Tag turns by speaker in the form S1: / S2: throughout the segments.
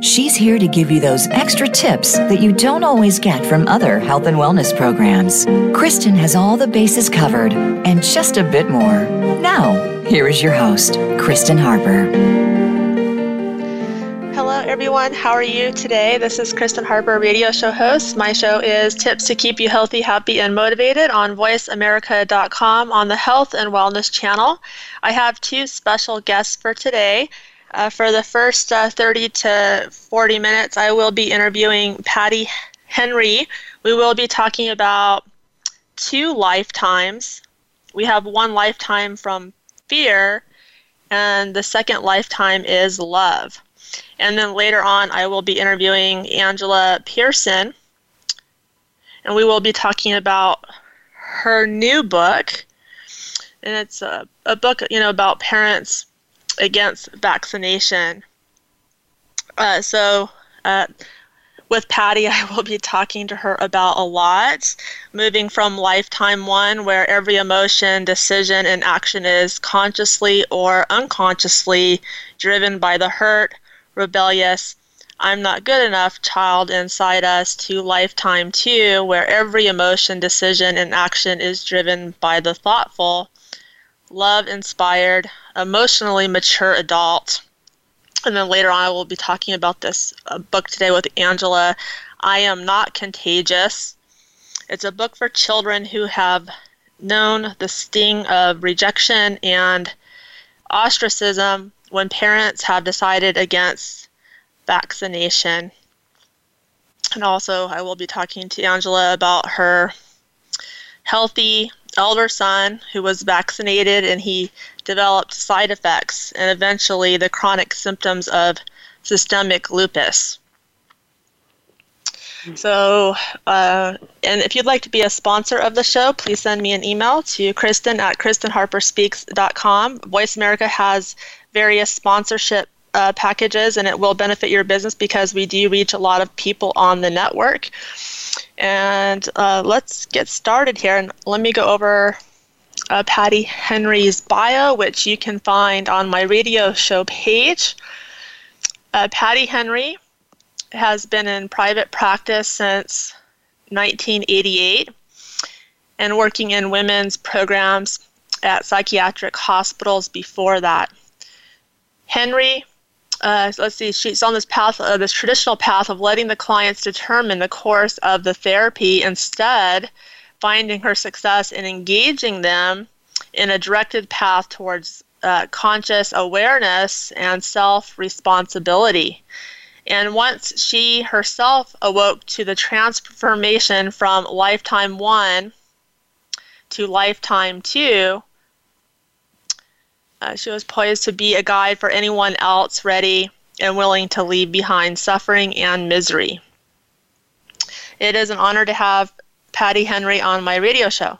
S1: She's here to give you those extra tips that you don't always get from other health and wellness programs. Kristen has all the bases covered and just a bit more. Now, here is your host, Kristen Harper.
S2: Hello, everyone. How are you today? This is Kristen Harper, radio show host. My show is Tips to Keep You Healthy, Happy, and Motivated on VoiceAmerica.com on the Health and Wellness channel. I have two special guests for today. Uh, for the first uh, 30 to 40 minutes, I will be interviewing Patty Henry. We will be talking about two lifetimes. We have one lifetime from fear, and the second lifetime is love. And then later on, I will be interviewing Angela Pearson, and we will be talking about her new book. And it's a, a book, you know, about parents against vaccination. Uh, so, uh, with Patty, I will be talking to her about a lot, moving from lifetime one, where every emotion, decision, and action is consciously or unconsciously driven by the hurt, rebellious, I'm not good enough child inside us, to lifetime two, where every emotion, decision, and action is driven by the thoughtful, love inspired, emotionally mature adult. And then later on, I will be talking about this uh, book today with Angela. I Am Not Contagious. It's a book for children who have known the sting of rejection and ostracism when parents have decided against vaccination. And also, I will be talking to Angela about her healthy elder son who was vaccinated and he developed side effects and eventually the chronic symptoms of systemic lupus. So, uh, and if you'd like to be a sponsor of the show, please send me an email to Kristen at KristenHarperSpeaks.com. Voice America has various sponsorship uh, packages, and it will benefit your business because we do reach a lot of people on the network. And uh, let's get started here. And let me go over uh, Patty Henry's bio, which you can find on my radio show page. Uh, Patty Henry has been in private practice since 1988 and working in women's programs at psychiatric hospitals before that. Henry uh, let's see, she's on this path, uh, this traditional path of letting the clients determine the course of the therapy, instead, finding her success in engaging them in a directed path towards uh, conscious awareness and self responsibility. And once she herself awoke to the transformation from lifetime one to lifetime two, uh, she was poised to be a guide for anyone else ready and willing to leave behind suffering and misery. It is an honor to have Patty Henry on my radio show.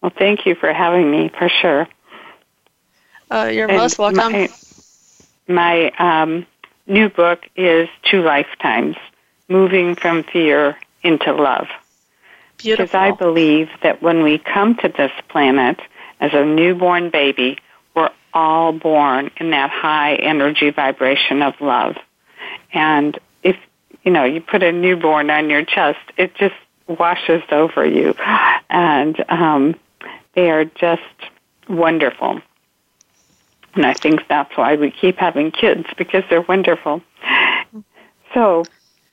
S3: Well, thank you for having me, for sure.
S2: Uh, you're and most welcome.
S3: My, my um, new book is Two Lifetimes Moving from Fear into Love.
S2: Beautiful.
S3: Because I believe that when we come to this planet, as a newborn baby, we're all born in that high energy vibration of love. And if, you know, you put a newborn on your chest, it just washes over you. And um, they are just wonderful. And I think that's why we keep having kids, because they're wonderful. So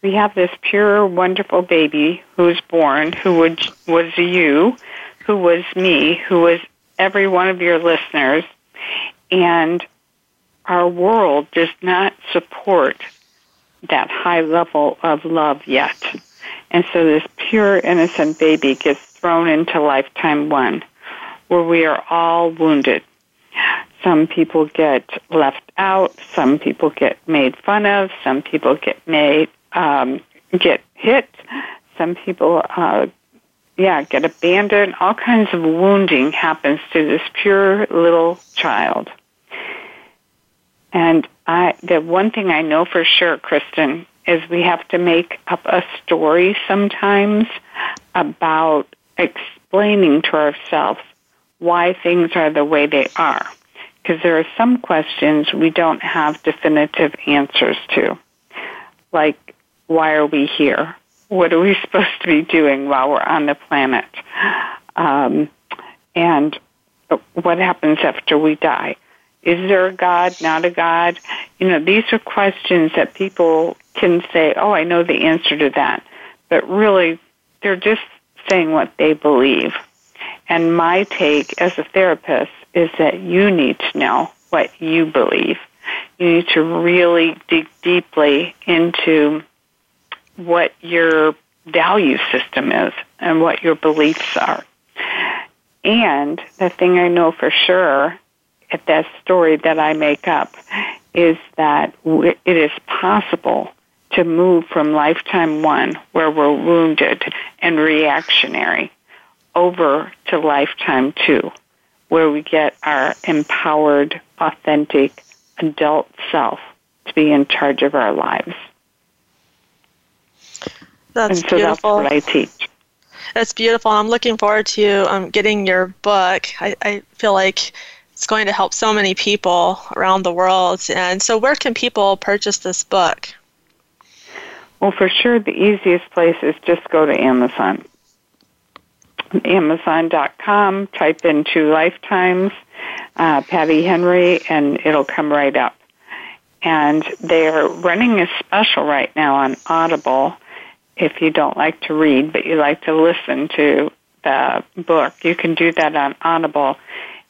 S3: we have this pure, wonderful baby who's born, who was you, who was me, who was every one of your listeners, and our world does not support that high level of love yet. And so this pure, innocent baby gets thrown into lifetime one, where we are all wounded. some people get left out, some people get made fun of, some people get made um, get hit, some people uh, yeah, get abandoned. All kinds of wounding happens to this pure little child. And I, the one thing I know for sure, Kristen, is we have to make up a story sometimes about explaining to ourselves why things are the way they are. Because there are some questions we don't have definitive answers to. Like, why are we here? What are we supposed to be doing while we're on the planet? Um, and what happens after we die? Is there a God, not a God? You know, these are questions that people can say, oh, I know the answer to that. But really, they're just saying what they believe. And my take as a therapist is that you need to know what you believe. You need to really dig deeply into what your value system is and what your beliefs are. And the thing I know for sure at that story that I make up is that it is possible to move from lifetime one, where we're wounded and reactionary, over to lifetime two, where we get our empowered, authentic adult self to be in charge of our lives.
S2: That's
S3: and so
S2: beautiful.
S3: That's what I teach.
S2: That's beautiful. I'm looking forward to um, getting your book. I, I feel like it's going to help so many people around the world. And so, where can people purchase this book?
S3: Well, for sure, the easiest place is just go to Amazon. Amazon.com, type in two lifetimes, uh, Patty Henry, and it'll come right up. And they're running a special right now on Audible if you don't like to read but you like to listen to the book, you can do that on Audible.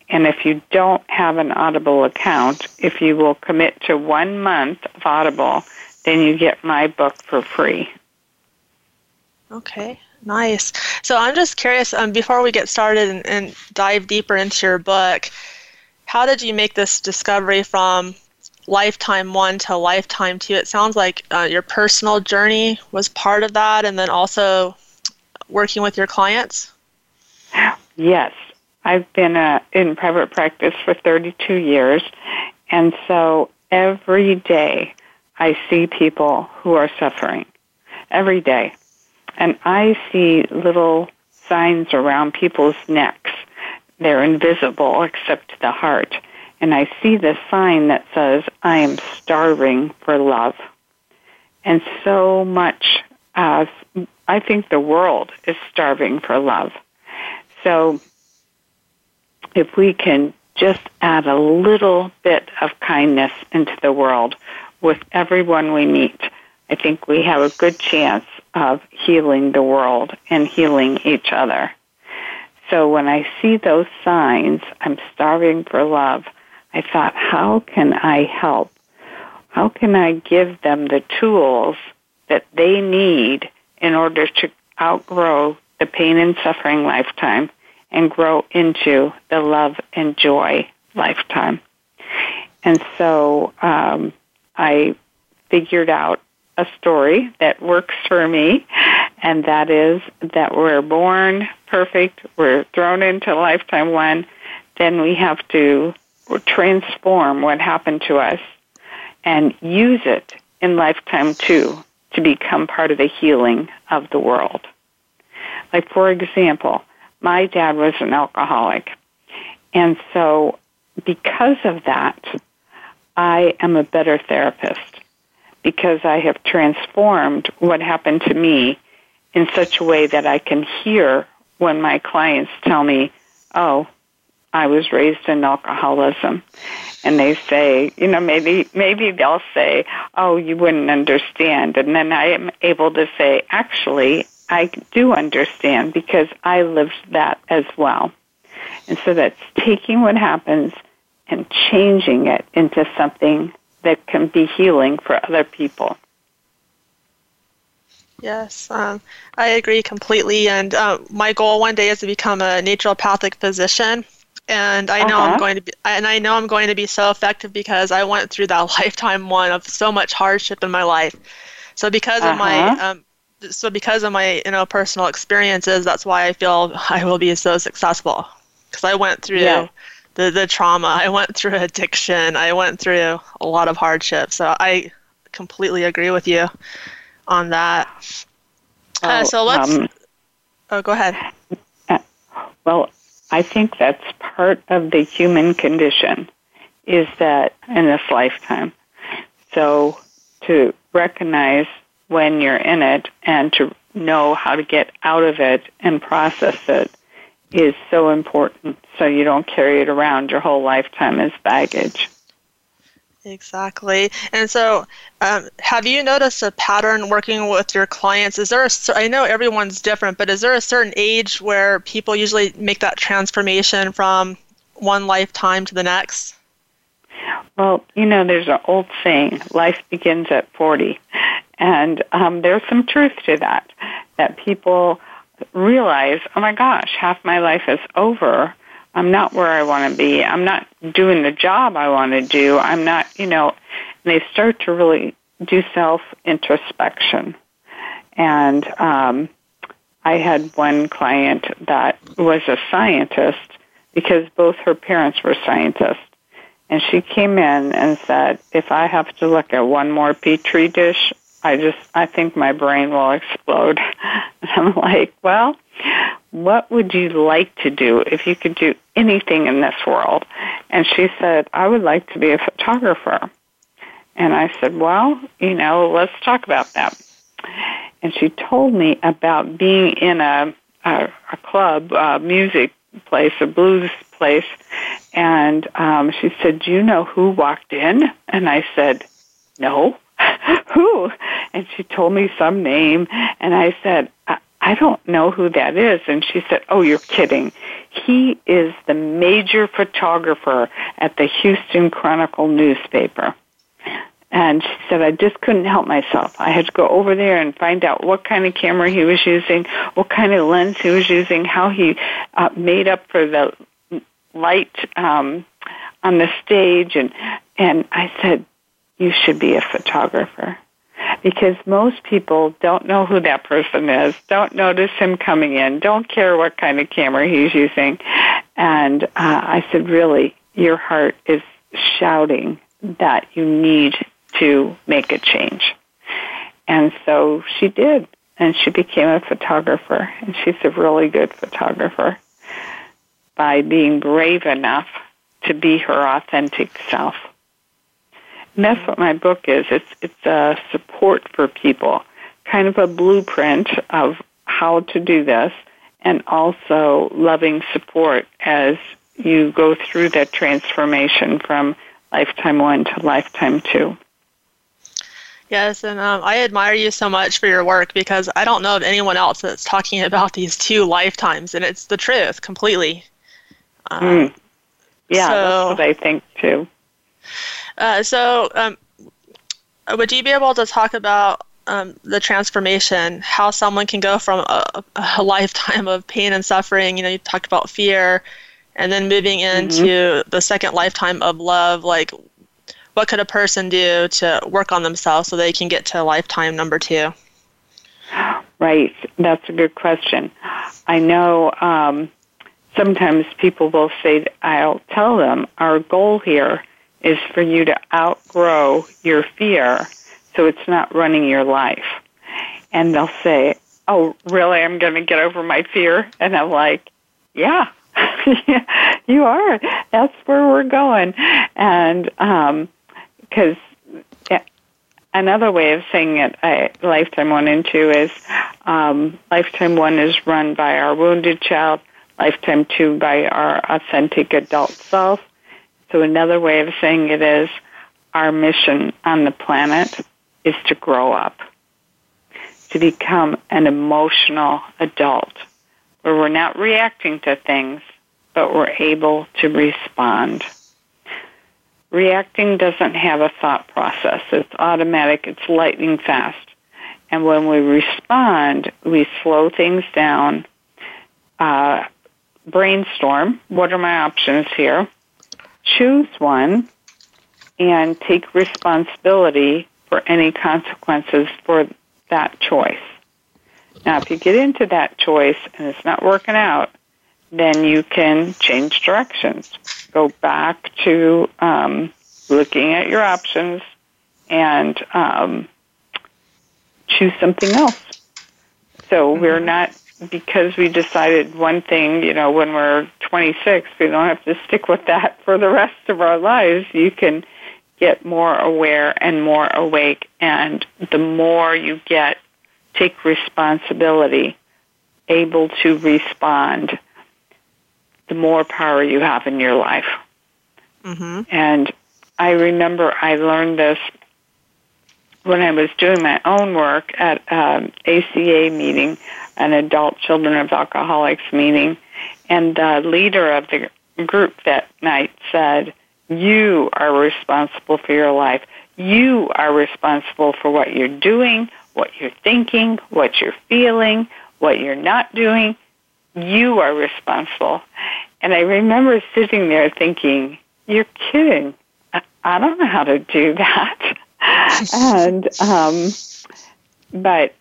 S3: And if you don't have an Audible account, if you will commit to one month of Audible, then you get my book for free.
S2: Okay, nice. So I'm just curious, um, before we get started and, and dive deeper into your book, how did you make this discovery from lifetime one to lifetime two. It sounds like uh, your personal journey was part of that, and then also working with your clients.
S3: Yes, I've been uh, in private practice for 32 years, and so every day I see people who are suffering. Every day. And I see little signs around people's necks. They're invisible except the heart and I see the sign that says, I am starving for love. And so much, uh, I think the world is starving for love. So if we can just add a little bit of kindness into the world with everyone we meet, I think we have a good chance of healing the world and healing each other. So when I see those signs, I'm starving for love, I thought, how can I help? How can I give them the tools that they need in order to outgrow the pain and suffering lifetime and grow into the love and joy lifetime? And so um, I figured out a story that works for me, and that is that we're born perfect, we're thrown into lifetime one, then we have to transform what happened to us and use it in lifetime two to become part of the healing of the world. Like, for example, my dad was an alcoholic. And so, because of that, I am a better therapist because I have transformed what happened to me in such a way that I can hear when my clients tell me, oh, I was raised in alcoholism. And they say, you know, maybe maybe they'll say, "Oh, you wouldn't understand," and then I am able to say, "Actually, I do understand because I lived that as well." And so that's taking what happens and changing it into something that can be healing for other people.
S2: Yes, um, I agree completely. And uh, my goal one day is to become a naturopathic physician and I know
S3: Uh-huh.
S2: I'm going to be and I know I'm going to be so effective because I went through that lifetime one of so much hardship in my life. So because of my
S3: Uh-huh.
S2: um, so because of my you know personal experiences, that's why I feel I will be so successful because I went through
S3: Yeah.
S2: the the trauma, I went through addiction, I went through a lot of hardship. So I completely agree with you on that. Uh, so let's.
S3: um,
S2: oh, go ahead.
S3: Well, I think that's part of the human condition is that in this lifetime. So to recognize when you're in it and to know how to get out of it and process it is so important so you don't carry it around your whole lifetime as baggage.
S2: Exactly. And so, um, have you noticed a pattern working with your clients? Is there a, I know everyone's different, but is there a certain age where people usually make that transformation from one lifetime to the next?
S3: Well, you know, there's an old saying, life begins at 40. And um, there's some truth to that, that people realize, oh my gosh, half my life is over. I'm not where I want to be. I'm not doing the job I want to do. I'm not, you know, and they start to really do self introspection. And um, I had one client that was a scientist because both her parents were scientists. And she came in and said, if I have to look at one more petri dish, I just, I think my brain will explode. And I'm like, well, what would you like to do if you could do anything in this world? And she said, I would like to be a photographer. And I said, well, you know, let's talk about that. And she told me about being in a, a, a club, a music place, a blues place. And um, she said, do you know who walked in? And I said, no. who? And she told me some name. And I said, I, I don't know who that is. And she said, Oh, you're kidding. He is the major photographer at the Houston Chronicle newspaper. And she said, I just couldn't help myself. I had to go over there and find out what kind of camera he was using, what kind of lens he was using, how he uh, made up for the light um, on the stage. And, and I said, You should be a photographer because most people don't know who that person is, don't notice him coming in, don't care what kind of camera he's using. And uh, I said, really, your heart is shouting that you need to make a change. And so she did, and she became a photographer, and she's a really good photographer by being brave enough to be her authentic self. And that's what my book is. It's it's a support for people, kind of a blueprint of how to do this, and also loving support as you go through that transformation from lifetime one to lifetime two.
S2: Yes, and um, I admire you so much for your work because I don't know of anyone else that's talking about these two lifetimes, and it's the truth completely. Um,
S3: Mm. Yeah,
S2: so-
S3: that's what I think too.
S2: Uh, so, um, would you be able to talk about um, the transformation, how someone can go from a, a lifetime of pain and suffering? You know, you talked about fear, and then moving into the second lifetime of love. Like, what could a person do to work on themselves so they can get to lifetime number two?
S3: Right, that's a good question. I know um, sometimes people will say, I'll tell them, our goal here is for you to outgrow your fear so it's not running your life. And they'll say, Oh, really? I'm going to get over my fear? And I'm like, Yeah, you are. That's where we're going. And because another way of saying it, I, lifetime one and two is um, lifetime one is run by our wounded child, lifetime two by our authentic adult self. So another way of saying it is our mission on the planet is to grow up, to become an emotional adult where we're not reacting to things, but we're able to respond. Reacting doesn't have a thought process. It's automatic. It's lightning fast. And when we respond, we slow things down, uh, brainstorm what are my options here, choose one, and take responsibility for any consequences for that choice. Now, if you get into that choice and it's not working out, then you can change directions. Go back to um, looking at your options and um, choose something else. So mm-hmm. we're not because we decided one thing, you know, when we're 26, we don't have to stick with that for the rest of our lives. You can get more aware and more awake, and the more you get, take responsibility, able to respond, the more power you have in your life. Mm-hmm. And I remember I learned this when I was doing my own work at um, ACA meeting, an adult children of alcoholics meeting, and the leader of the group that night said, "You are responsible for your life. You are responsible for what you're doing, what you're thinking, what you're feeling, what you're not doing. You are responsible." And I remember sitting there thinking, "You're kidding." I don't know how to do that. and um, but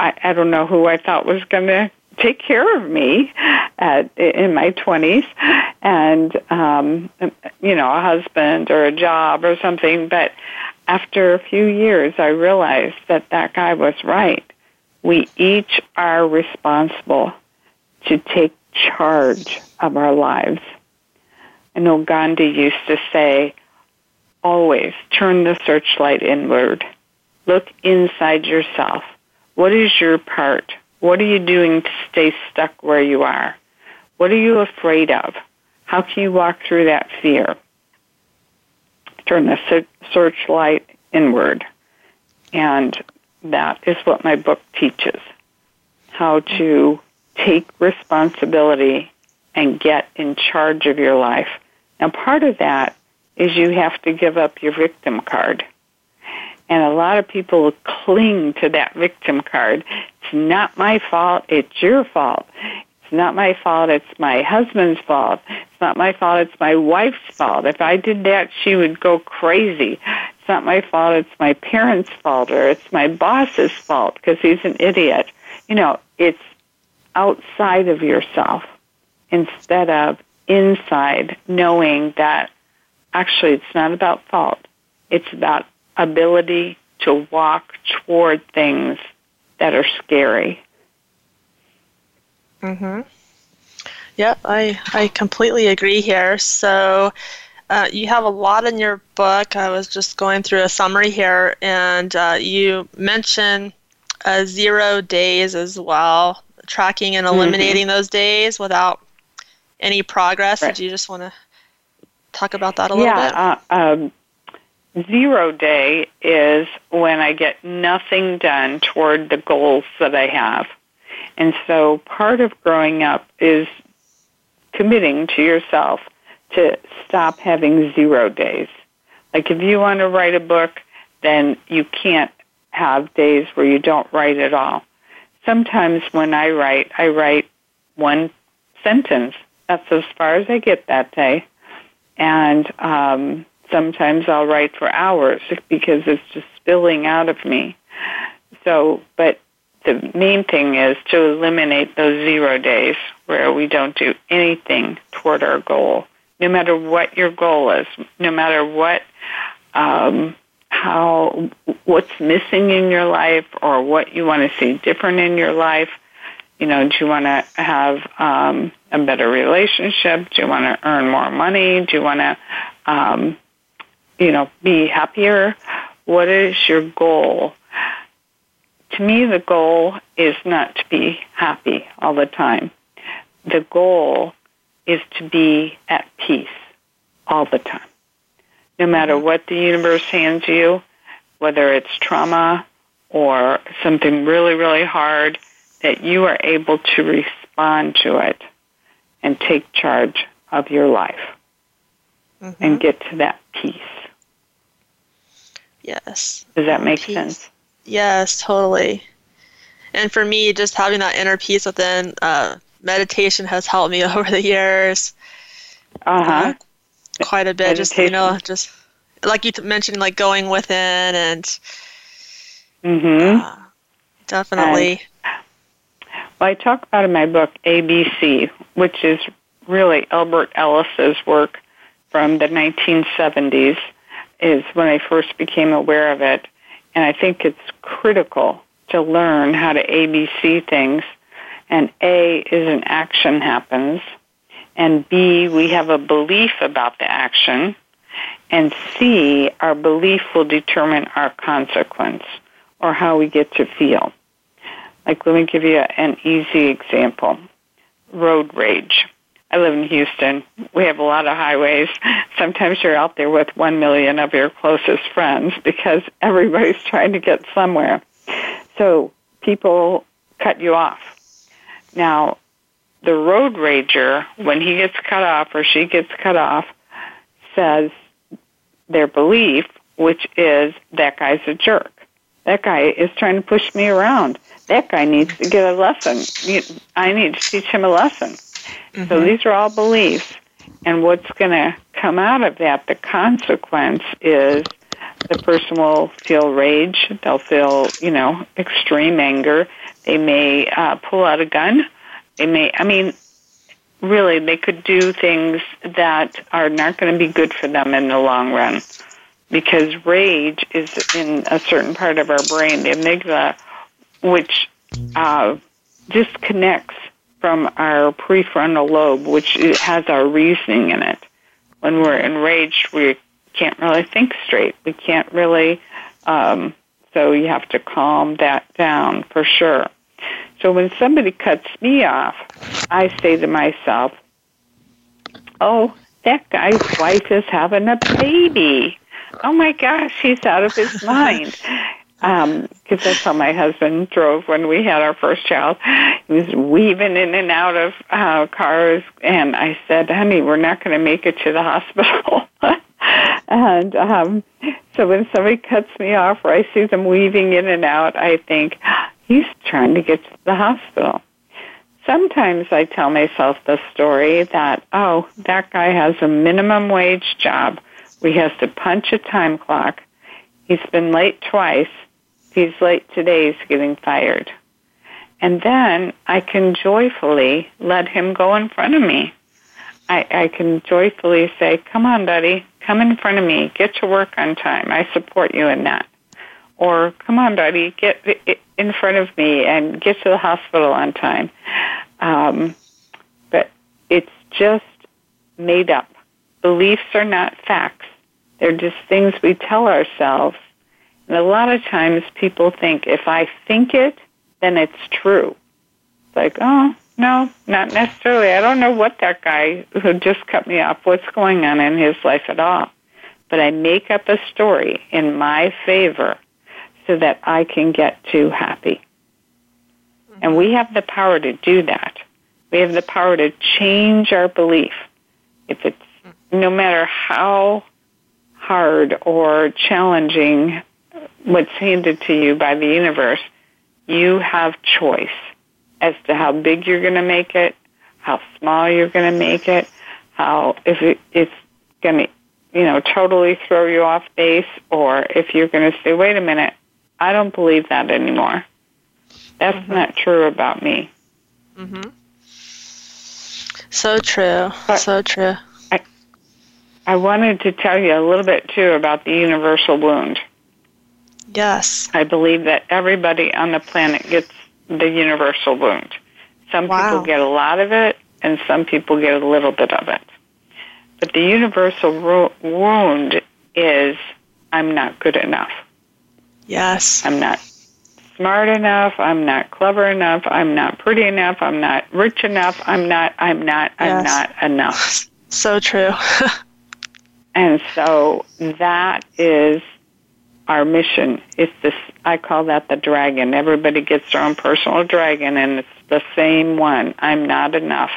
S3: I, I don't know who I thought was going to take care of me at in my twenties, and um, you know a husband or a job or something. But after a few years, I realized that that guy was right. We each are responsible to take charge of our lives. I know Gandhi used to say, always turn the searchlight inward. Look inside yourself. What is your part? What are you doing to stay stuck where you are? What are you afraid of? How can you walk through that fear? Turn the searchlight inward. And that is what my book teaches how to take responsibility and get in charge of your life. Now, part of that is you have to give up your victim card. And a lot of people cling to that victim card. It's not my fault, it's your fault. It's not my fault, it's my husband's fault. It's not my fault, it's my wife's fault. If I did that, she would go crazy. It's not my fault, it's my parents' fault, or it's my boss's fault because he's an idiot. You know, it's outside of yourself instead of inside, knowing that actually it's not about fault. It's about ability to walk toward things that are scary.
S2: Mhm. Yep, I I completely agree here. So uh, you have a lot in your book. I was just going through a summary here, and uh, you mention uh, zero days as well, tracking and mm-hmm. eliminating mm-hmm. those days without any progress. Right. Did you just want to talk about that a little
S3: yeah,
S2: bit?
S3: Uh, um, zero day is when I get nothing done toward the goals that I have. And so part of growing up is committing to yourself to stop having zero days. Like if you want to write a book, then you can't have days where you don't write at all. Sometimes when I write, I write one sentence. That's as far as I get that day and um, sometimes I'll write for hours because it's just spilling out of me. So, but the main thing is to eliminate those zero days where we don't do anything toward our goal, no matter what your goal is, no matter what, um, how, what's missing in your life or what you want to see different in your life. You know, do you want to have um, a better relationship? Do you want to earn more money? Do you want to, um, you know, be happier? What is your goal? To me, the goal is not to be happy all the time. The goal is to be at peace all the time. No matter what the universe hands you, whether it's trauma or something really, really hard, that you are able to respond to it and take charge of your life mm-hmm. and get to that peace.
S2: Yes.
S3: Does that make peace. sense?
S2: Yes, totally. And for me, just having that inner peace within, uh, meditation has helped me over the years.
S3: Uh-huh.
S2: Uh, quite a bit. Just you know, just like you mentioned, like going within and
S3: Mm-hmm.
S2: uh, definitely.
S3: Well, I talk about in my book ABC, which is really Albert Ellis's work from the 1970s, is when I first became aware of it. And I think it's critical to learn how to ABC things. And A is an action happens. And B, we have a belief about the action. And C, our belief will determine our consequence or how we get to feel. Like, let me give you an easy example road rage. I live in Houston. We have a lot of highways. Sometimes you're out there with one million of your closest friends because everybody's trying to get somewhere. So people cut you off. Now, the road rager, when he gets cut off or she gets cut off, says their belief, which is that guy's a jerk. That guy is trying to push me around. That guy needs to get a lesson. I need to teach him a lesson. Mm-hmm. So these are all beliefs. And what's going to come out of that, the consequence is the person will feel rage. They'll feel, you know, extreme anger. They may uh, pull out a gun. They may, I mean, really, they could do things that are not going to be good for them in the long run because rage is in a certain part of our brain, the amygdala, which uh, disconnects from our prefrontal lobe, which has our reasoning in it. When we're enraged, we can't really think straight. We can't really, um, so you have to calm that down for sure. So when somebody cuts me off, I say to myself, oh, that guy's wife is having a baby oh my gosh, he's out of his mind. Because um, that's how my husband drove when we had our first child. He was weaving in and out of uh, cars, and I said, "Honey, we're not going to make it to the hospital." and um, so when somebody cuts me off, or I see them weaving in and out, I think he's trying to get to the hospital. Sometimes I tell myself the story that, oh, that guy has a minimum wage job he has to punch a time clock. He's been late twice. He's late today, he's getting fired. And then I can joyfully let him go in front of me. I, I can joyfully say, come on, buddy, come in front of me. Get to work on time. I support you in that. Or, come on, buddy, get in front of me and get to the hospital on time. Um, but it's just made up. Beliefs are not facts. They're just things we tell ourselves. And a lot of times people think if I think it, then it's true. It's like, oh, no, not necessarily. I don't know what that guy who just cut me off, what's going on in his life at all. But I make up a story in my favor so that I can get to happy. And we have the power to do that. We have the power to change our belief. If it's no matter how hard or challenging what's handed to you by the universe, you have choice as to how big you're going to make it, how small you're going to make it, how if it, it's going to, you know, totally throw you off base, or if you're going to say, "Wait a minute, I don't believe that anymore. That's mm-hmm. not true about me."
S2: Mhm. So true. But, so true.
S3: I wanted to tell you a little bit too about the universal wound.
S2: Yes.
S3: I believe that everybody on the planet gets the universal wound. Some wow. people get a lot of it, and some people get a little bit of it. But the universal ro- wound is I'm not good enough.
S2: Yes.
S3: I'm not smart enough. I'm not clever enough. I'm not pretty enough. I'm not rich enough. I'm not, I'm not, I'm not enough.
S2: So true.
S3: And so that is our mission. It's this, I call that the dragon. Everybody gets their own personal dragon and it's the same one. I'm not enough.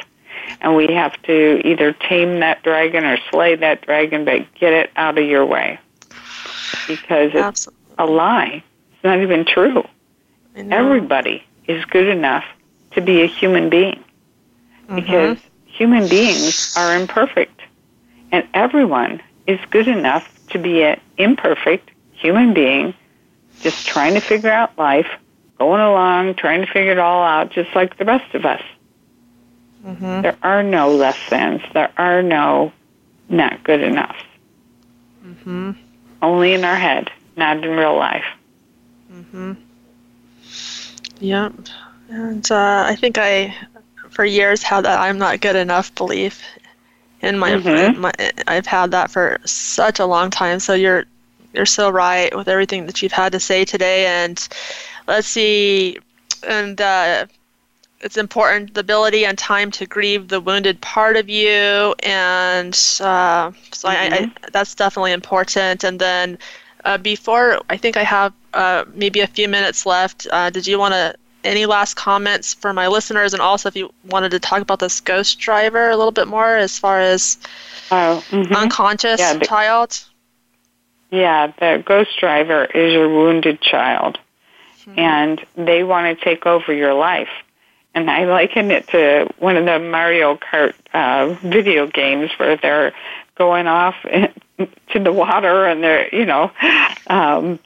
S3: And we have to either tame that dragon or slay that dragon, but get it out of your way. Because it's Absolutely. a lie. It's not even true. Everybody is good enough to be a human being. mm-hmm. because human beings are imperfect, and everyone is good enough to be an imperfect human being just trying to figure out life, going along, trying to figure it all out, just like the rest of us. Mm-hmm. There are no less thans. There are no not good enough. Mm-hmm. Only in our head, not in real life.
S2: Mm-hmm. Yep. And uh, I think I, for years, had that I'm not good enough belief in my, mm-hmm. my. I've had that for such a long time. So you're you're so right with everything that you've had to say today. And let's see, and uh, it's important the ability and time to grieve the wounded part of you, and uh, so mm-hmm. I, I, mm-hmm. that's definitely important. And then uh, before, I think I have uh, maybe a few minutes left. Uh, did you want to any last comments for my listeners, and also if you wanted to talk about this ghost driver a little bit more, as far as oh, mm-hmm. unconscious yeah, the, child.
S3: Yeah, the ghost driver is your wounded child, mm-hmm. and they want to take over your life. And I liken it to one of the Mario Kart uh, video games where they're going off to the water and they're, you know, um,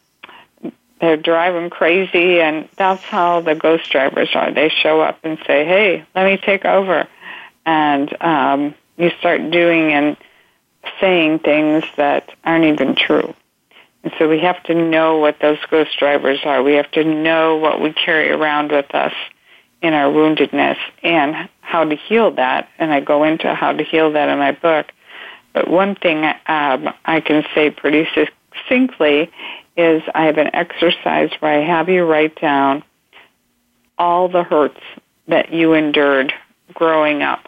S3: they're driving crazy, and that's how the ghost drivers are. They show up and say, "Hey, let me take over," and um, you start doing and saying things that aren't even true. And so we have to know what those ghost drivers are. We have to know what we carry around with us in our woundedness and how to heal that. And I go into how to heal that in my book. But one thing um, I can say pretty succinctly is I have an exercise where I have you write down all the hurts that you endured growing up.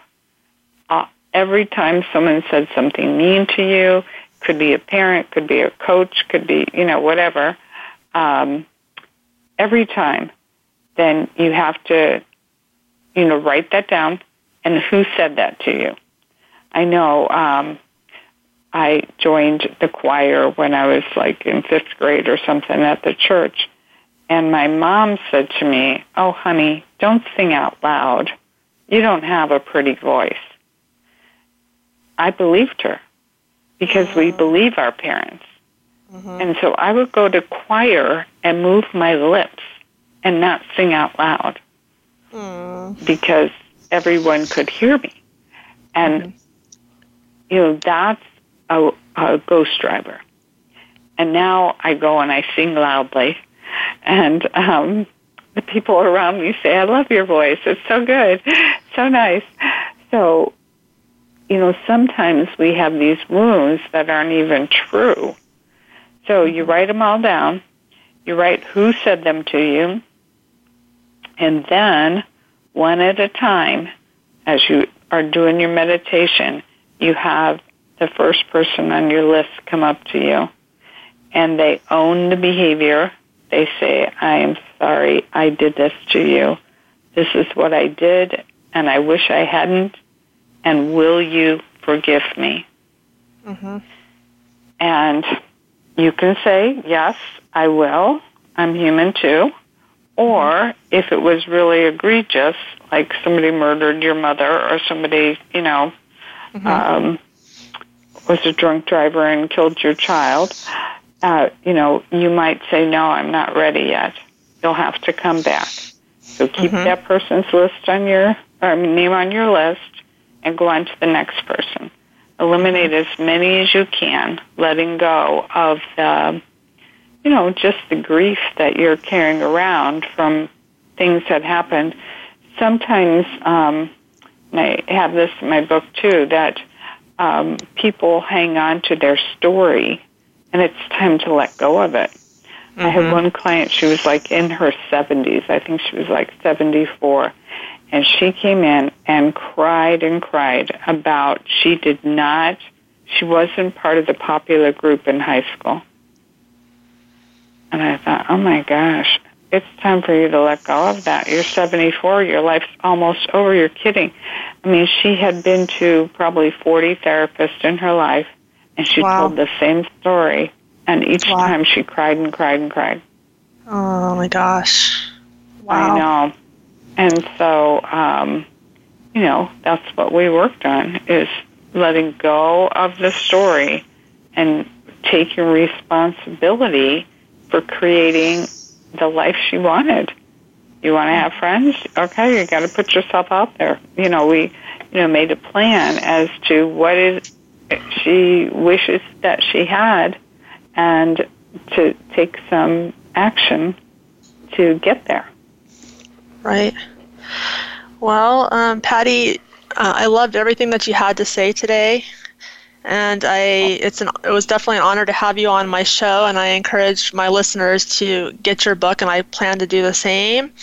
S3: Every time someone said something mean to you, could be a parent, could be a coach, could be, you know, whatever. Um, every time, then you have to, you know, write that down and who said that to you. I know um, I joined the choir when I was like in fifth grade or something at the church. And my mom said to me, Oh, honey, don't sing out loud. You don't have a pretty voice. I believed her because mm-hmm. we believe our parents. Mm-hmm. And so I would go to choir and move my lips and not sing out loud mm. because everyone could hear me. And, mm-hmm. you know, that's a, a ghost driver. And now I go and I sing loudly, and um, the people around me say, "I love your voice. It's so good, so nice." So, you know, sometimes we have these wounds that aren't even true. So you mm-hmm. write them all down. You write who said them to you, and then one at a time, as you are doing your meditation, you have the first person on your list come up to you and they own the behavior. They say, I am sorry I did this to you. This is what I did and I wish I hadn't. And will you forgive me? Mm-hmm. And you can say, yes, I will. I'm human too. Or if it was really egregious, like somebody murdered your mother or somebody, you know, mm-hmm. um, was a drunk driver and killed your child, uh, you know, you might say, no, I'm not ready yet. You'll have to come back. So keep mm-hmm. that person's list on your, or name on your list and go on to the next person. Eliminate as many as you can, letting go of the, you know, just the grief that you're carrying around from things that happened. Sometimes, um, and I have this in my book too, that um, people hang on to their story, and it's time to let go of it. Mm-hmm. I had mm-hmm. one client, she was like in her 70s. I think she was like 74. And she came in and cried and cried about she did not, she wasn't part of the popular group in high school. And I thought, oh my gosh, it's time for you to let go of that. You're 74. Your life's almost over. You're kidding. I mean, she had been to probably 40 therapists in her life, and she wow. told the same story. And each wow. time she cried and cried and cried.
S2: Oh my gosh.
S3: Wow. I know. And so, um, you know, that's what we worked on is letting go of the story and taking responsibility for creating the life she wanted. You want to have friends? Okay, you got to put yourself out there. You know, we, you know, made a plan as to what is she wishes that she had, and to take some action to get there.
S2: Right. Well, um, Patty, uh, I loved everything that you had to say today, and I it's an it was definitely an honor to have you on my show, and I encourage my listeners to get your book, and I plan to do the same.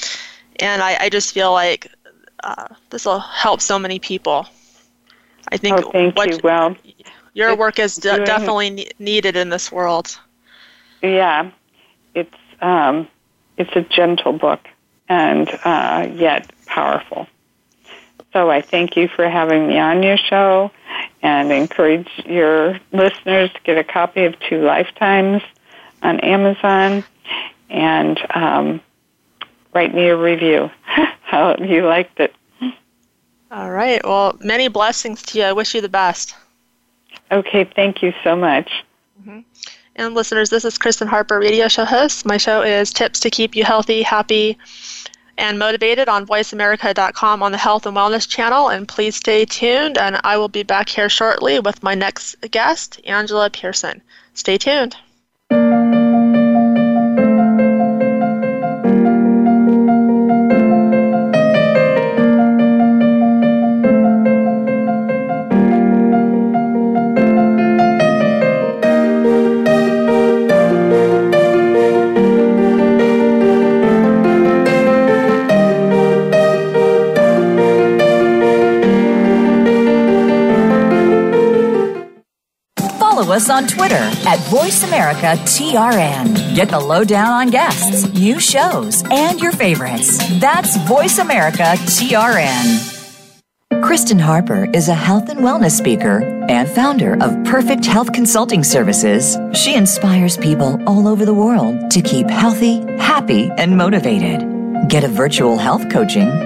S2: And I, I just feel like uh, this will help so many people. I think
S3: oh, thank what, you. Well,
S2: your work is de- definitely ne- needed in this world.
S3: Yeah, it's um, it's a gentle book and uh, yet powerful. So I thank you for having me on your show and encourage your listeners to get a copy of Two Lifetimes on Amazon and um, write me a review how you liked it.
S2: All right. Well, many blessings to you. I wish you the best.
S3: Okay. Thank you so much.
S2: And listeners, this is Kristen Harper, radio show host. My show is Tips to Keep You Healthy, Happy, and Motivated on VoiceAmerica.com on the Health and Wellness channel. And please stay tuned, and I will be back here shortly with my next guest, Angela Pearson. Stay tuned.
S1: Us on Twitter at VoiceAmericaTRN. Get the lowdown on guests, new shows, and your favorites. That's VoiceAmericaTRN. Kristen Harper is a health and wellness speaker and founder of Perfect Health Consulting Services. She inspires people all over the world to keep healthy, happy, and motivated. Get a virtual health coaching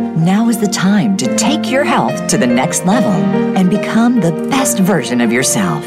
S1: Now is the time to take your health to the next level and become the best version of yourself.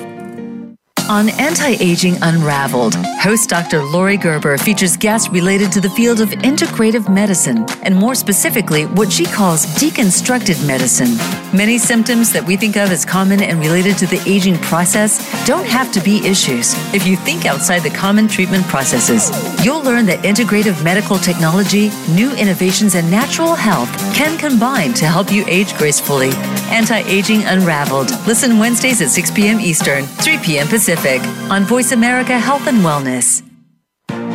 S4: On Anti Aging Unraveled, host Dr. Lori Gerber features guests related to the field of integrative medicine, and more specifically, what she calls deconstructed medicine. Many symptoms that we think of as common and related to the aging process don't have to be issues if you think outside the common treatment processes. You'll learn that integrative medical technology, new innovations, and natural health can combine to help you age gracefully. Anti Aging Unraveled. Listen Wednesdays at 6 p.m. Eastern, 3 p.m. Pacific. Pacific on Voice America Health and Wellness.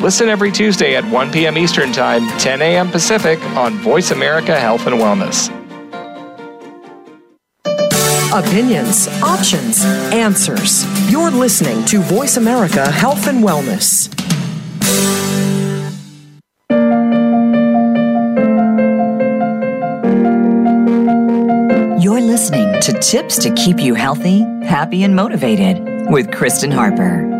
S5: Listen every Tuesday at 1 p.m. Eastern Time, 10 a.m. Pacific on Voice America Health and Wellness.
S6: Opinions, options, answers. You're listening to Voice America Health and Wellness.
S1: You're listening to Tips to Keep You Healthy, Happy, and Motivated with Kristen Harper.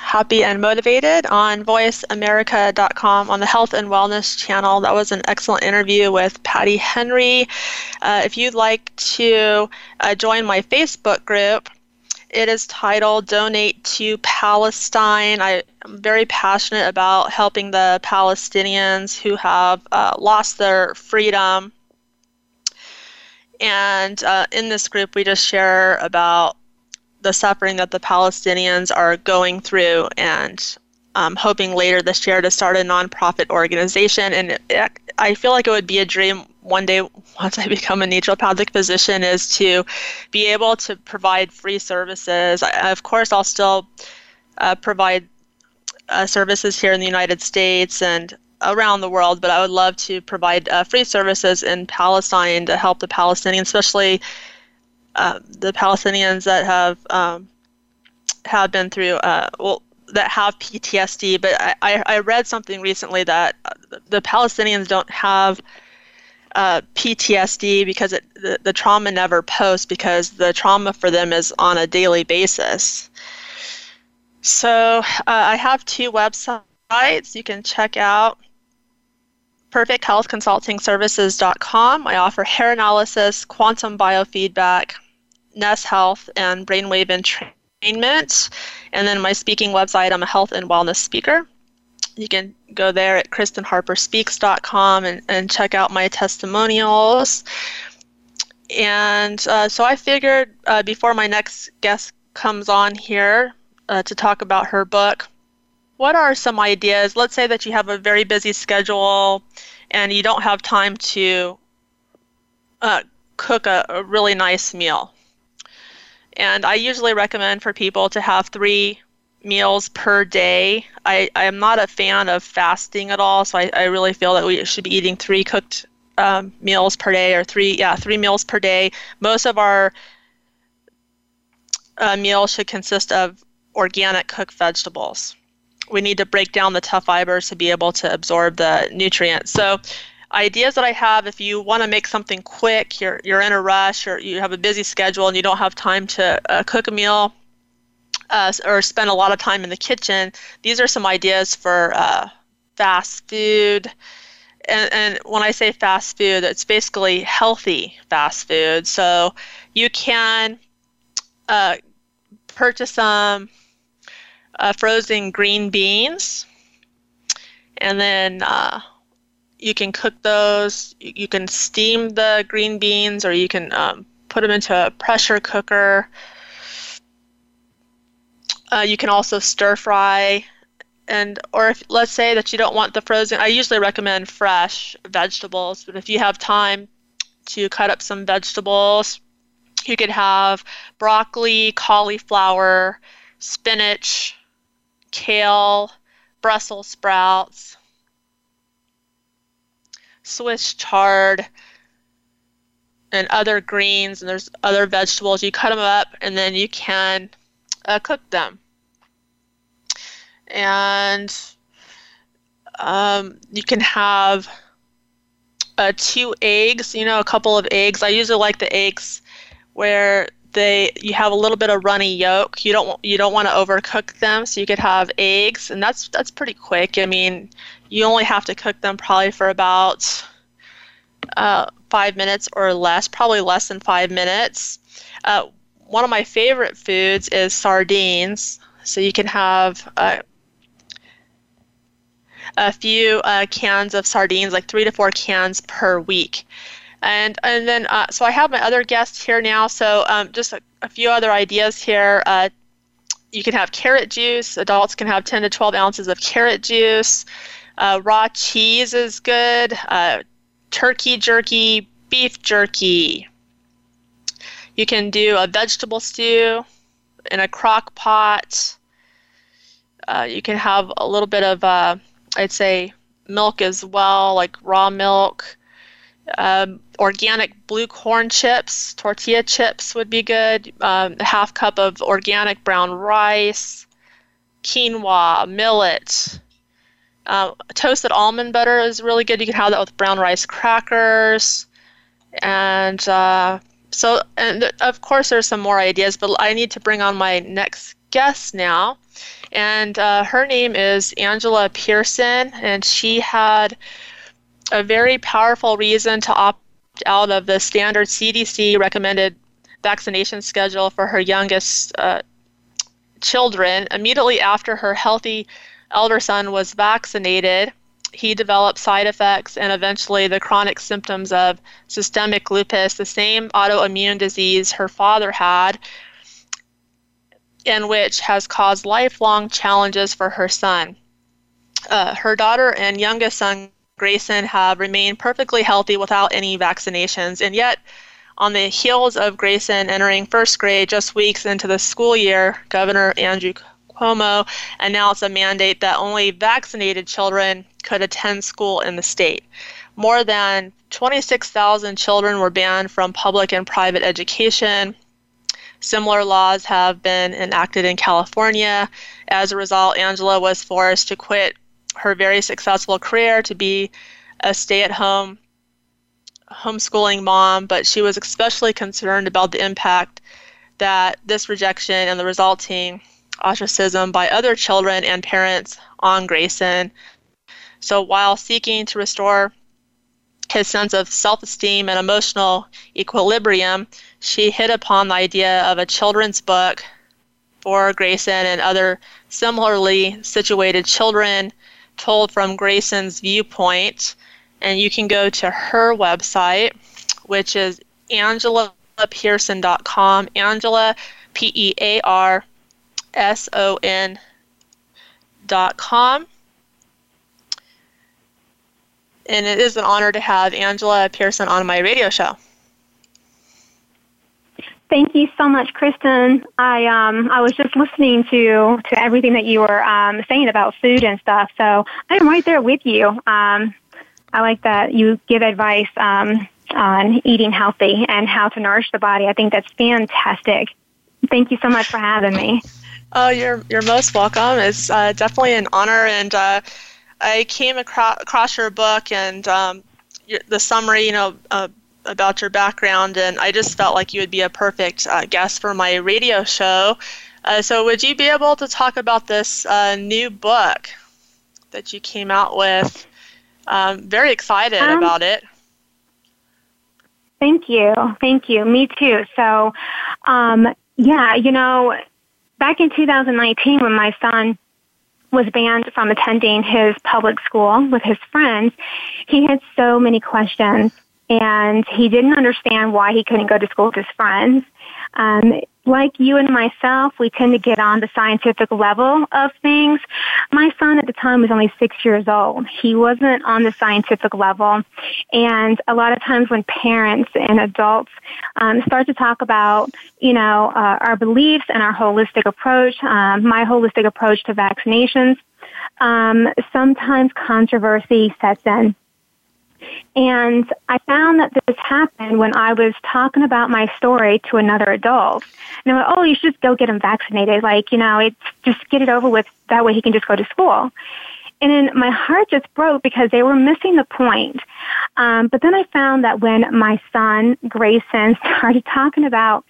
S2: Happy and Motivated on voiceamerica.com on the Health and Wellness channel. That was an excellent interview with Patty Henry. Uh, if you'd like to uh, join my Facebook group, it is titled Donate to Palestine. I am very passionate about helping the Palestinians who have uh, lost their freedom. And uh, in this group, we just share about the suffering that the Palestinians are going through and um, hoping later this year to start a nonprofit organization. And it, I feel like it would be a dream one day once I become a naturopathic physician is to be able to provide free services. I, of course, I'll still uh, provide uh, services here in the United States and around the world, but I would love to provide uh, free services in Palestine to help the Palestinians, especially uh, the Palestinians that have um, have been through uh, well that have PTSD. But I, I read something recently that the Palestinians don't have uh, PTSD because it, the, the trauma never posts because the trauma for them is on a daily basis. So uh, I have two websites you can check out. PerfectHealthConsultingServices.com. I offer hair analysis, quantum biofeedback, NES Health, and brainwave entrainment. And then my speaking website, I'm a health and wellness speaker you can go there at kristenharperspeaks.com and, and check out my testimonials. And uh, so I figured uh, before my next guest comes on here uh, to talk about her book, what are some ideas? Let's say that you have a very busy schedule and you don't have time to uh, cook a, a really nice meal. And I usually recommend for people to have three meals per day. I, I am not a fan of fasting at all, so I, I really feel that we should be eating three cooked um, meals per day or three yeah three meals per day. Most of our uh, meals should consist of organic cooked vegetables. We need to break down the tough fibers to be able to absorb the nutrients. So ideas that I have if you want to make something quick, you're you're in a rush or you have a busy schedule and you don't have time to uh, cook a meal, uh, or spend a lot of time in the kitchen, these are some ideas for uh, fast food. And, and when I say fast food, it's basically healthy fast food. So you can uh, purchase some uh, frozen green beans, and then uh, you can cook those. You can steam the green beans, or you can um, put them into a pressure cooker uh, you can also stir fry, and or if let's say that you don't want the frozen. I usually recommend fresh vegetables, but if you have time to cut up some vegetables, you could have broccoli, cauliflower, spinach, kale, Brussels sprouts, Swiss chard, and other greens, and there's other vegetables. You cut them up, and then you can uh, cook them and um, you can have uh, two eggs. You know, a couple of eggs. I usually like the eggs where they you have a little bit of runny yolk. You don't you don't want to overcook them, so you could have eggs, and that's that's pretty quick. I mean, you only have to cook them probably for about uh, five minutes or less, probably less than five minutes. Uh, one of my favorite foods is sardines. So you can have uh, a few uh, cans of sardines, like three to four cans per week. And and then uh, so I have my other guests here now. So um, just a, a, few other ideas here. Uh, you can have carrot juice. Adults can have 10 to 12 ounces of carrot juice. Uh, raw cheese is good. Uh, turkey jerky, beef jerky. You can do a vegetable stew in a crock pot. Uh, you can have a little bit of uh, I'd say milk as well, like raw milk. Um, organic blue corn chips, tortilla chips would be good. Um, a half cup of organic brown rice, quinoa, millet. Uh, toasted almond butter is really good. You can have that with brown rice crackers. And uh, so, and of course, there's some more ideas, but I need to bring on my next guest now. And uh, her name is Angela Pearson, and she had a very powerful reason to opt out of the standard CDC recommended vaccination schedule for her youngest uh, children. Immediately after her healthy elder son was vaccinated, he developed side effects and eventually the chronic symptoms of systemic lupus, the same autoimmune disease her father had, and which has caused lifelong challenges for her son. Uh, her daughter and youngest son, Grayson, have remained perfectly healthy without any vaccinations, and yet on the heels of Grayson entering first grade just weeks into the school year, Governor Andrew Cuomo announced a mandate that only vaccinated children could attend school in the state. More than 26,000 children were banned from public and private education. Similar laws have been enacted in California. As a result, Angela was forced to quit her very successful career to be a stay at home homeschooling mom, but she was especially concerned about the impact that this rejection and the resulting ostracism by other children and parents on Grayson. So while seeking to restore his sense of self esteem and emotional equilibrium, she hit upon the idea of a children's book for Grayson and other similarly situated children told from Grayson's viewpoint and you can go to her website, which is angelapearson.com. Angela, P E A R S O N dot com. And it is an honor to have Angela Pearson on my radio show.
S7: Thank you so much, Kristen. I um I was just listening to to everything that you were um, saying about food and stuff. So I'm right there with you. Um, I like that you give advice um, on eating healthy and how to nourish the body. I think that's fantastic. Thank you so much for having me.
S2: Oh, you're you're most welcome. It's uh, definitely an honor, and uh, I came across, across your book and um, your, the summary, you know, uh, about your background, and I just felt like you would be a perfect uh, guest for my radio show. Uh, so, would you be able to talk about this uh, new book that you came out with? um, very excited um, about it.
S7: Thank you. Thank you. Me too. So, um, yeah, you know, back in 2019 when my son was banned from attending his public school with his friends, he had so many questions and he didn't understand why he couldn't go to school with his friends. Um, like you and myself, we tend to get on the scientific level of things. My son at the time was only six years old. He wasn't on the scientific level. And a lot of times when parents and adults um, start to talk about, you know, uh, our beliefs and our holistic approach, um, my holistic approach to vaccinations, um, sometimes controversy sets in. And I found that this happened when I was talking about my story to another adult. And I went, oh, you should just go get him vaccinated. Like, you know, it's just get it over with. That way he can just go to school. And then my heart just broke because they were missing the point. Um, but then I found that when my son, Grayson, started talking about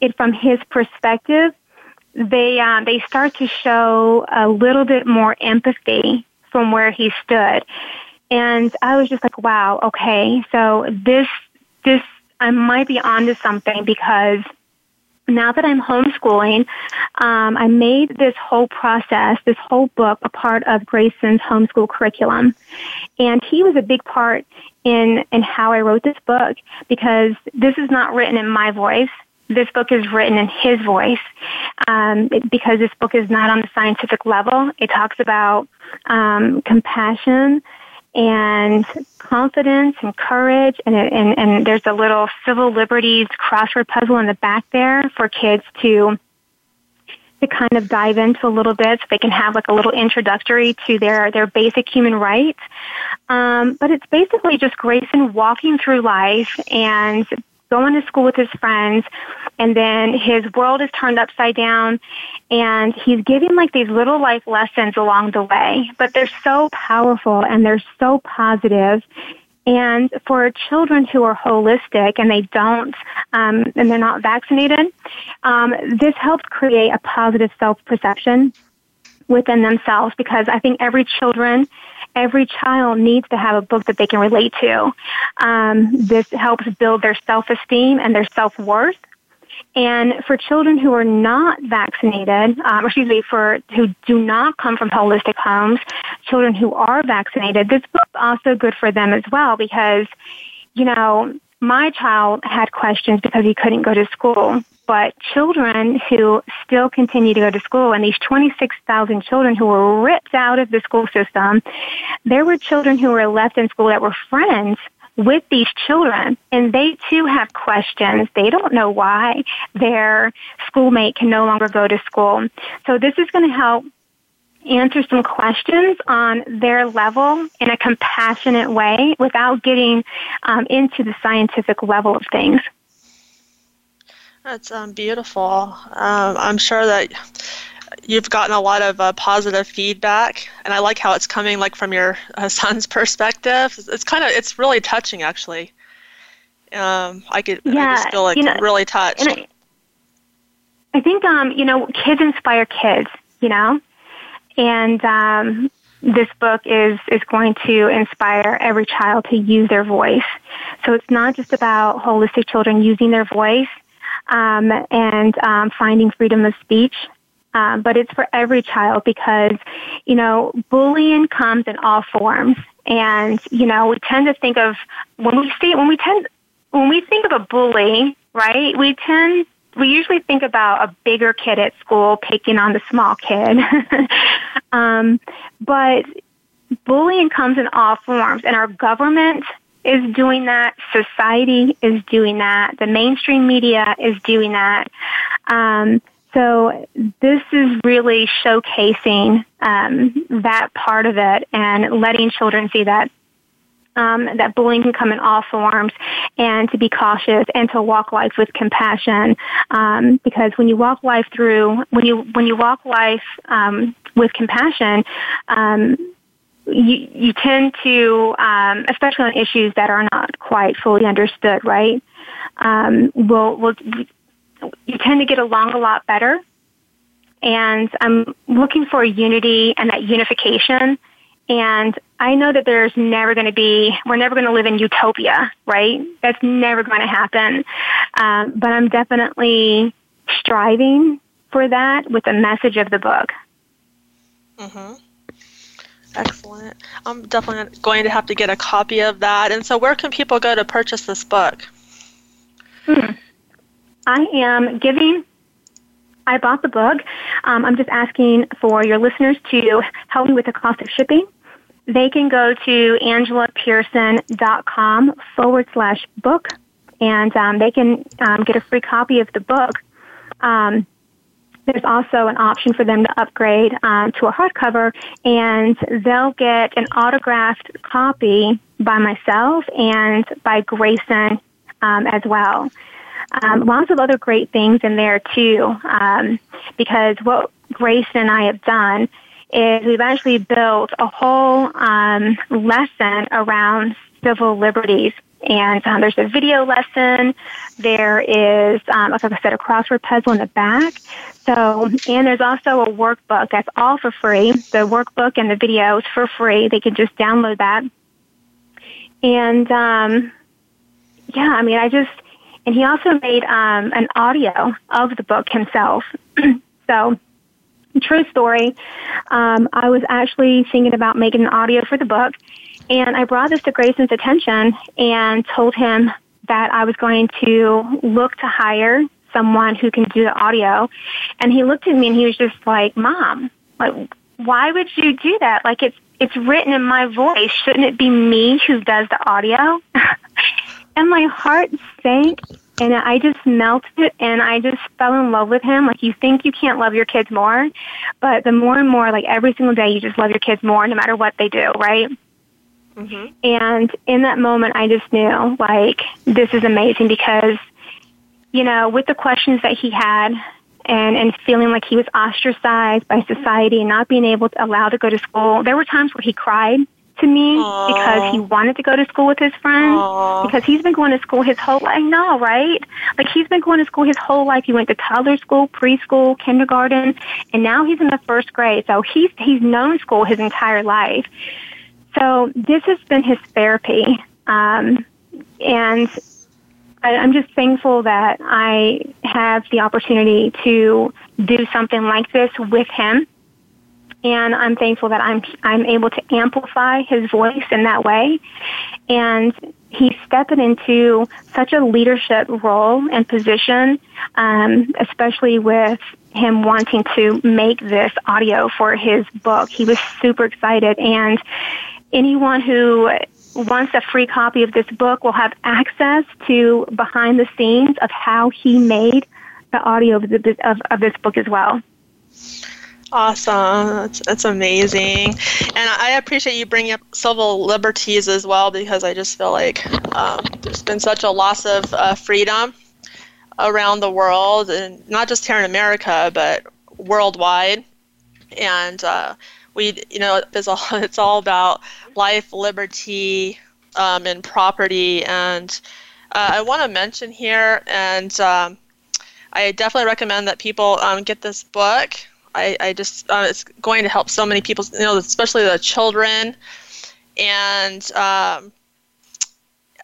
S7: it from his perspective, they, um, they start to show a little bit more empathy from where he stood. And I was just like, wow, okay, so this, this, I might be onto something because now that I'm homeschooling, um, I made this whole process, this whole book, a part of Grayson's homeschool curriculum. And he was a big part in, in how I wrote this book because this is not written in my voice. This book is written in his voice um, because this book is not on the scientific level. It talks about um, compassion and confidence and courage and, and, and there's a little civil liberties crossword puzzle in the back there for kids to to kind of dive into a little bit so they can have like a little introductory to their, their basic human rights. Um, but it's basically just Grayson walking through life and going to school with his friends and then his world is turned upside down and he's giving like these little life lessons along the way. But they're so powerful and they're so positive. And for children who are holistic and they don't um, and they're not vaccinated um, this helps create a positive self perception within themselves because I think every children, every child needs to have a book that they can relate to. Um, this helps build their self-esteem and their self-worth. And for children who are not vaccinated, um, or excuse me, for who do not come from holistic homes, children who are vaccinated, this book's also good for them as well because, you know, my child had questions because he couldn't go to school but children who still continue to go to school and these 26,000 children who were ripped out of the school system, there were children who were left in school that were friends with these children and they too have questions. They don't know why their schoolmate can no longer go to school. So this is going to help answer some questions on their level in a compassionate way without getting um, into the scientific level of things.
S2: That's um, beautiful. Um, I'm sure that you've gotten a lot of uh, positive feedback, and I like how it's coming like from your uh, son's perspective. It's kind of it's really touching, actually. Um, I could yeah, I just feel like you know, really touched.
S7: I, I think um, you know kids inspire kids, you know, and um, this book is is going to inspire every child to use their voice. So it's not just about holistic children using their voice um, and um, finding freedom of speech. Um, but it's for every child because, you know, bullying comes in all forms. And, you know, we tend to think of, when we see, when we tend, when we think of a bully, right, we tend, we usually think about a bigger kid at school picking on the small kid. um, but bullying comes in all forms and our government is doing that. Society is doing that. The mainstream media is doing that. Um, so this is really showcasing um, that part of it and letting children see that um, that bullying can come in all forms, and to be cautious and to walk life with compassion. Um, because when you walk life through, when you when you walk life um, with compassion, um, you, you tend to, um, especially on issues that are not quite fully understood, right? Um, will will you tend to get along a lot better. And I'm looking for unity and that unification. And I know that there's never going to be, we're never going to live in utopia, right? That's never going to happen. Um, but I'm definitely striving for that with the message of the book.
S2: Mm-hmm. Excellent. I'm definitely going to have to get a copy of that. And so, where can people go to purchase this book?
S7: Hmm. I am giving. I bought the book. Um, I'm just asking for your listeners to help me with the cost of shipping. They can go to angelapearson.com forward slash book, and um, they can um, get a free copy of the book. Um, there's also an option for them to upgrade um, to a hardcover, and they'll get an autographed copy by myself and by Grayson um, as well. Um, lots of other great things in there too, um, because what Grayson and I have done is we've actually built a whole um, lesson around civil liberties and um, there's a video lesson. There is, um, like I said, a crossword puzzle in the back. So, and there's also a workbook that's all for free. The workbook and the videos for free. They can just download that. And um, yeah, I mean, I just, and he also made um, an audio of the book himself. so, true story. Um, I was actually thinking about making an audio for the book and I brought this to Grayson's attention and told him that I was going to look to hire someone who can do the audio. And he looked at me and he was just like, Mom, like, why would you do that? Like, it's, it's written in my voice. Shouldn't it be me who does the audio? and my heart sank and I just melted and I just fell in love with him. Like you think you can't love your kids more, but the more and more, like every single day, you just love your kids more no matter what they do, right? Mm-hmm. And in that moment, I just knew, like, this is amazing because, you know, with the questions that he had and, and feeling like he was ostracized by society and not being able to allow to go to school, there were times where he cried to me Aww. because he wanted to go to school with his friends Aww. because he's been going to school his whole life. No, right? Like he's been going to school his whole life. He went to toddler school, preschool, kindergarten, and now he's in the first grade. So he's he's known school his entire life. So this has been his therapy, um, and I'm just thankful that I have the opportunity to do something like this with him and I'm thankful that I'm I'm able to amplify his voice in that way. And he's stepping into such a leadership role and position, um, especially with him wanting to make this audio for his book. He was super excited, and anyone who wants a free copy of this book will have access to behind the scenes of how he made the audio of, the, of, of this book as well.
S2: Awesome. That's, that's amazing. And I appreciate you bringing up civil liberties as well because I just feel like um, there's been such a loss of uh, freedom around the world, and not just here in America, but worldwide. And uh, we, you know, it's all, it's all about life, liberty, um, and property. And uh, I want to mention here, and um, I definitely recommend that people um, get this book. I, I just uh, it's going to help so many people, you know, especially the children. And um,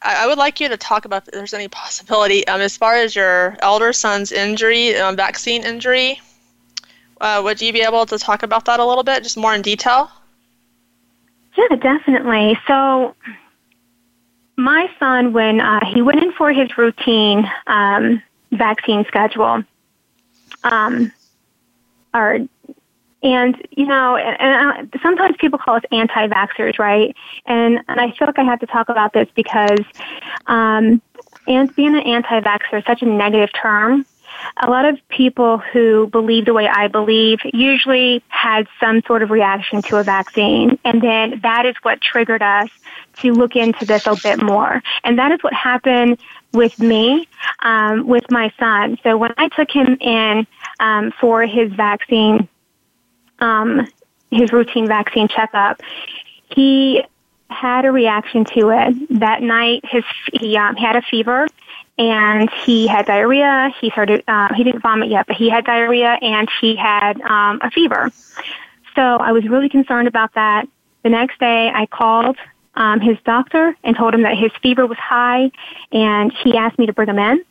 S2: I, would like you to talk about if there's any possibility, um, as far as your elder son's injury, um, vaccine injury. Uh, would you be able to talk about that a little bit, just more in detail?
S7: Yeah, definitely. So, my son, when uh, he went in for his routine um, vaccine schedule, um, are and you know, and, and sometimes people call us anti-vaxxers, right? And and I feel like I have to talk about this because, um, and being an anti-vaxxer is such a negative term. A lot of people who believe the way I believe usually had some sort of reaction to a vaccine, and then that is what triggered us to look into this a bit more. And that is what happened with me, um, with my son. So when I took him in um, for his vaccine, um, his routine vaccine checkup, he had a reaction to it. That night, his he, um, he had a fever and he had diarrhea. He started uh, he didn't vomit yet, but he had diarrhea and he had um, a fever. So I was really concerned about that. The next day, I called um, his doctor and told him that his fever was high, and he asked me to bring him in.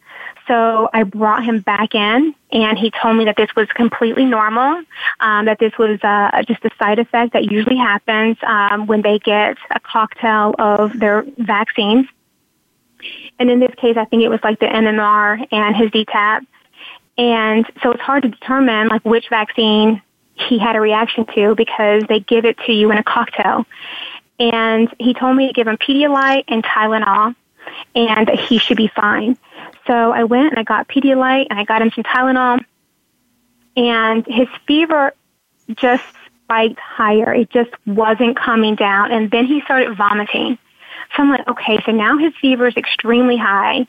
S7: So I brought him back in, and he told me that this was completely normal, um, that this was uh, just a side effect that usually happens um, when they get a cocktail of their vaccines. And in this case, I think it was like the MMR and his DTaP. And so it's hard to determine like which vaccine he had a reaction to because they give it to you in a cocktail and he told me to give him Pedialyte and Tylenol, and that he should be fine. So I went and I got Pedialyte and I got him some Tylenol, and his fever just spiked higher. It just wasn't coming down, and then he started vomiting. So I'm like, okay, so now his fever is extremely high.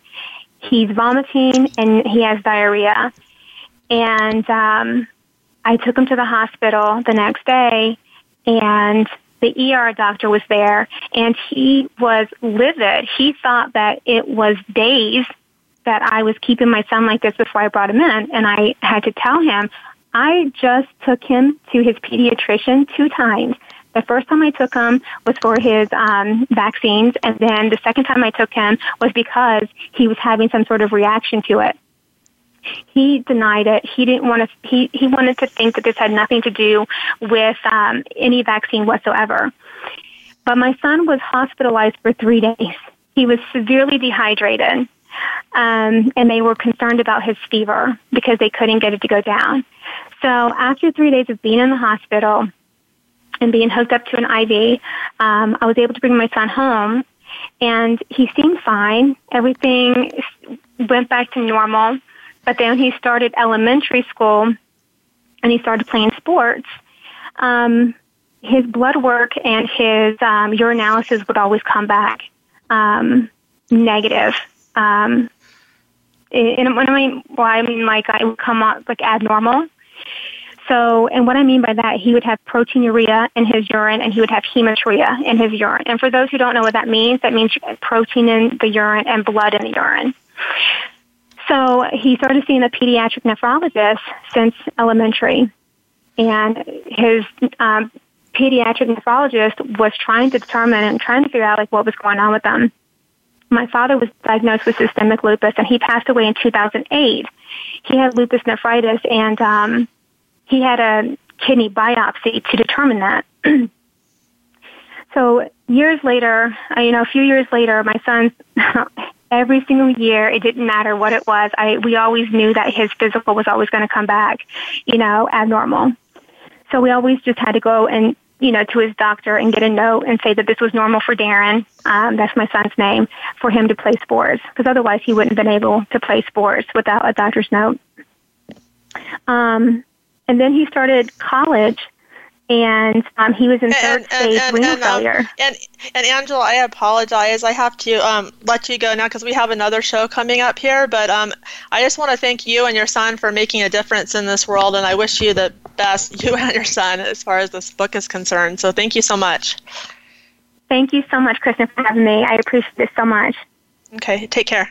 S7: He's vomiting and he has diarrhea. And um, I took him to the hospital the next day, and the ER doctor was there and he was livid. He thought that it was days that I was keeping my son like this before I brought him in. And I had to tell him, I just took him to his pediatrician two times. The first time I took him was for his um, vaccines, and then the second time I took him was because he was having some sort of reaction to it. He denied it. He didn't want to. He he wanted to think that this had nothing to do with um, any vaccine whatsoever. But my son was hospitalized for three days. He was severely dehydrated, um, and they were concerned about his fever because they couldn't get it to go down. So after three days of being in the hospital and being hooked up to an IV, um, I was able to bring my son home, and he seemed fine. Everything went back to normal. But then he started elementary school and he started playing sports. Um, his blood work and his um, urinalysis would always come back um, negative. Um, and when I mean, well, I mean like I would come out like abnormal. So and what I mean by that, he would have proteinuria in his urine and he would have hematuria in his urine. And for those who don't know what that means, that means protein in the urine and blood in the urine. So he started seeing a pediatric nephrologist since elementary. And his um, pediatric nephrologist was trying to determine and trying to figure out like what was going on with them. My father was diagnosed with systemic lupus and he passed away in 2008. He had lupus nephritis and um, he had a kidney biopsy to determine that. so years later, uh, you know, a few years later, my son, every single year, it didn't matter what it was. I we always knew that his physical was always going to come back, you know, abnormal. So we always just had to go and you know to his doctor and get a note and say that this was normal for Darren. Um, that's my son's name for him to play sports because otherwise he wouldn't have been able to play sports without a doctor's note. Um, and then he started college and um, he was in third and, stage and, renal and, um, failure. Um,
S2: and and Angela, I apologize. I have to um, let you go now because we have another show coming up here. But um, I just want to thank you and your son for making a difference in this world, and I wish you the best, you and your son, as far as this book is concerned. So thank you so much.
S7: Thank you so much, Kristen, for having me. I appreciate this so much.
S2: Okay, take care.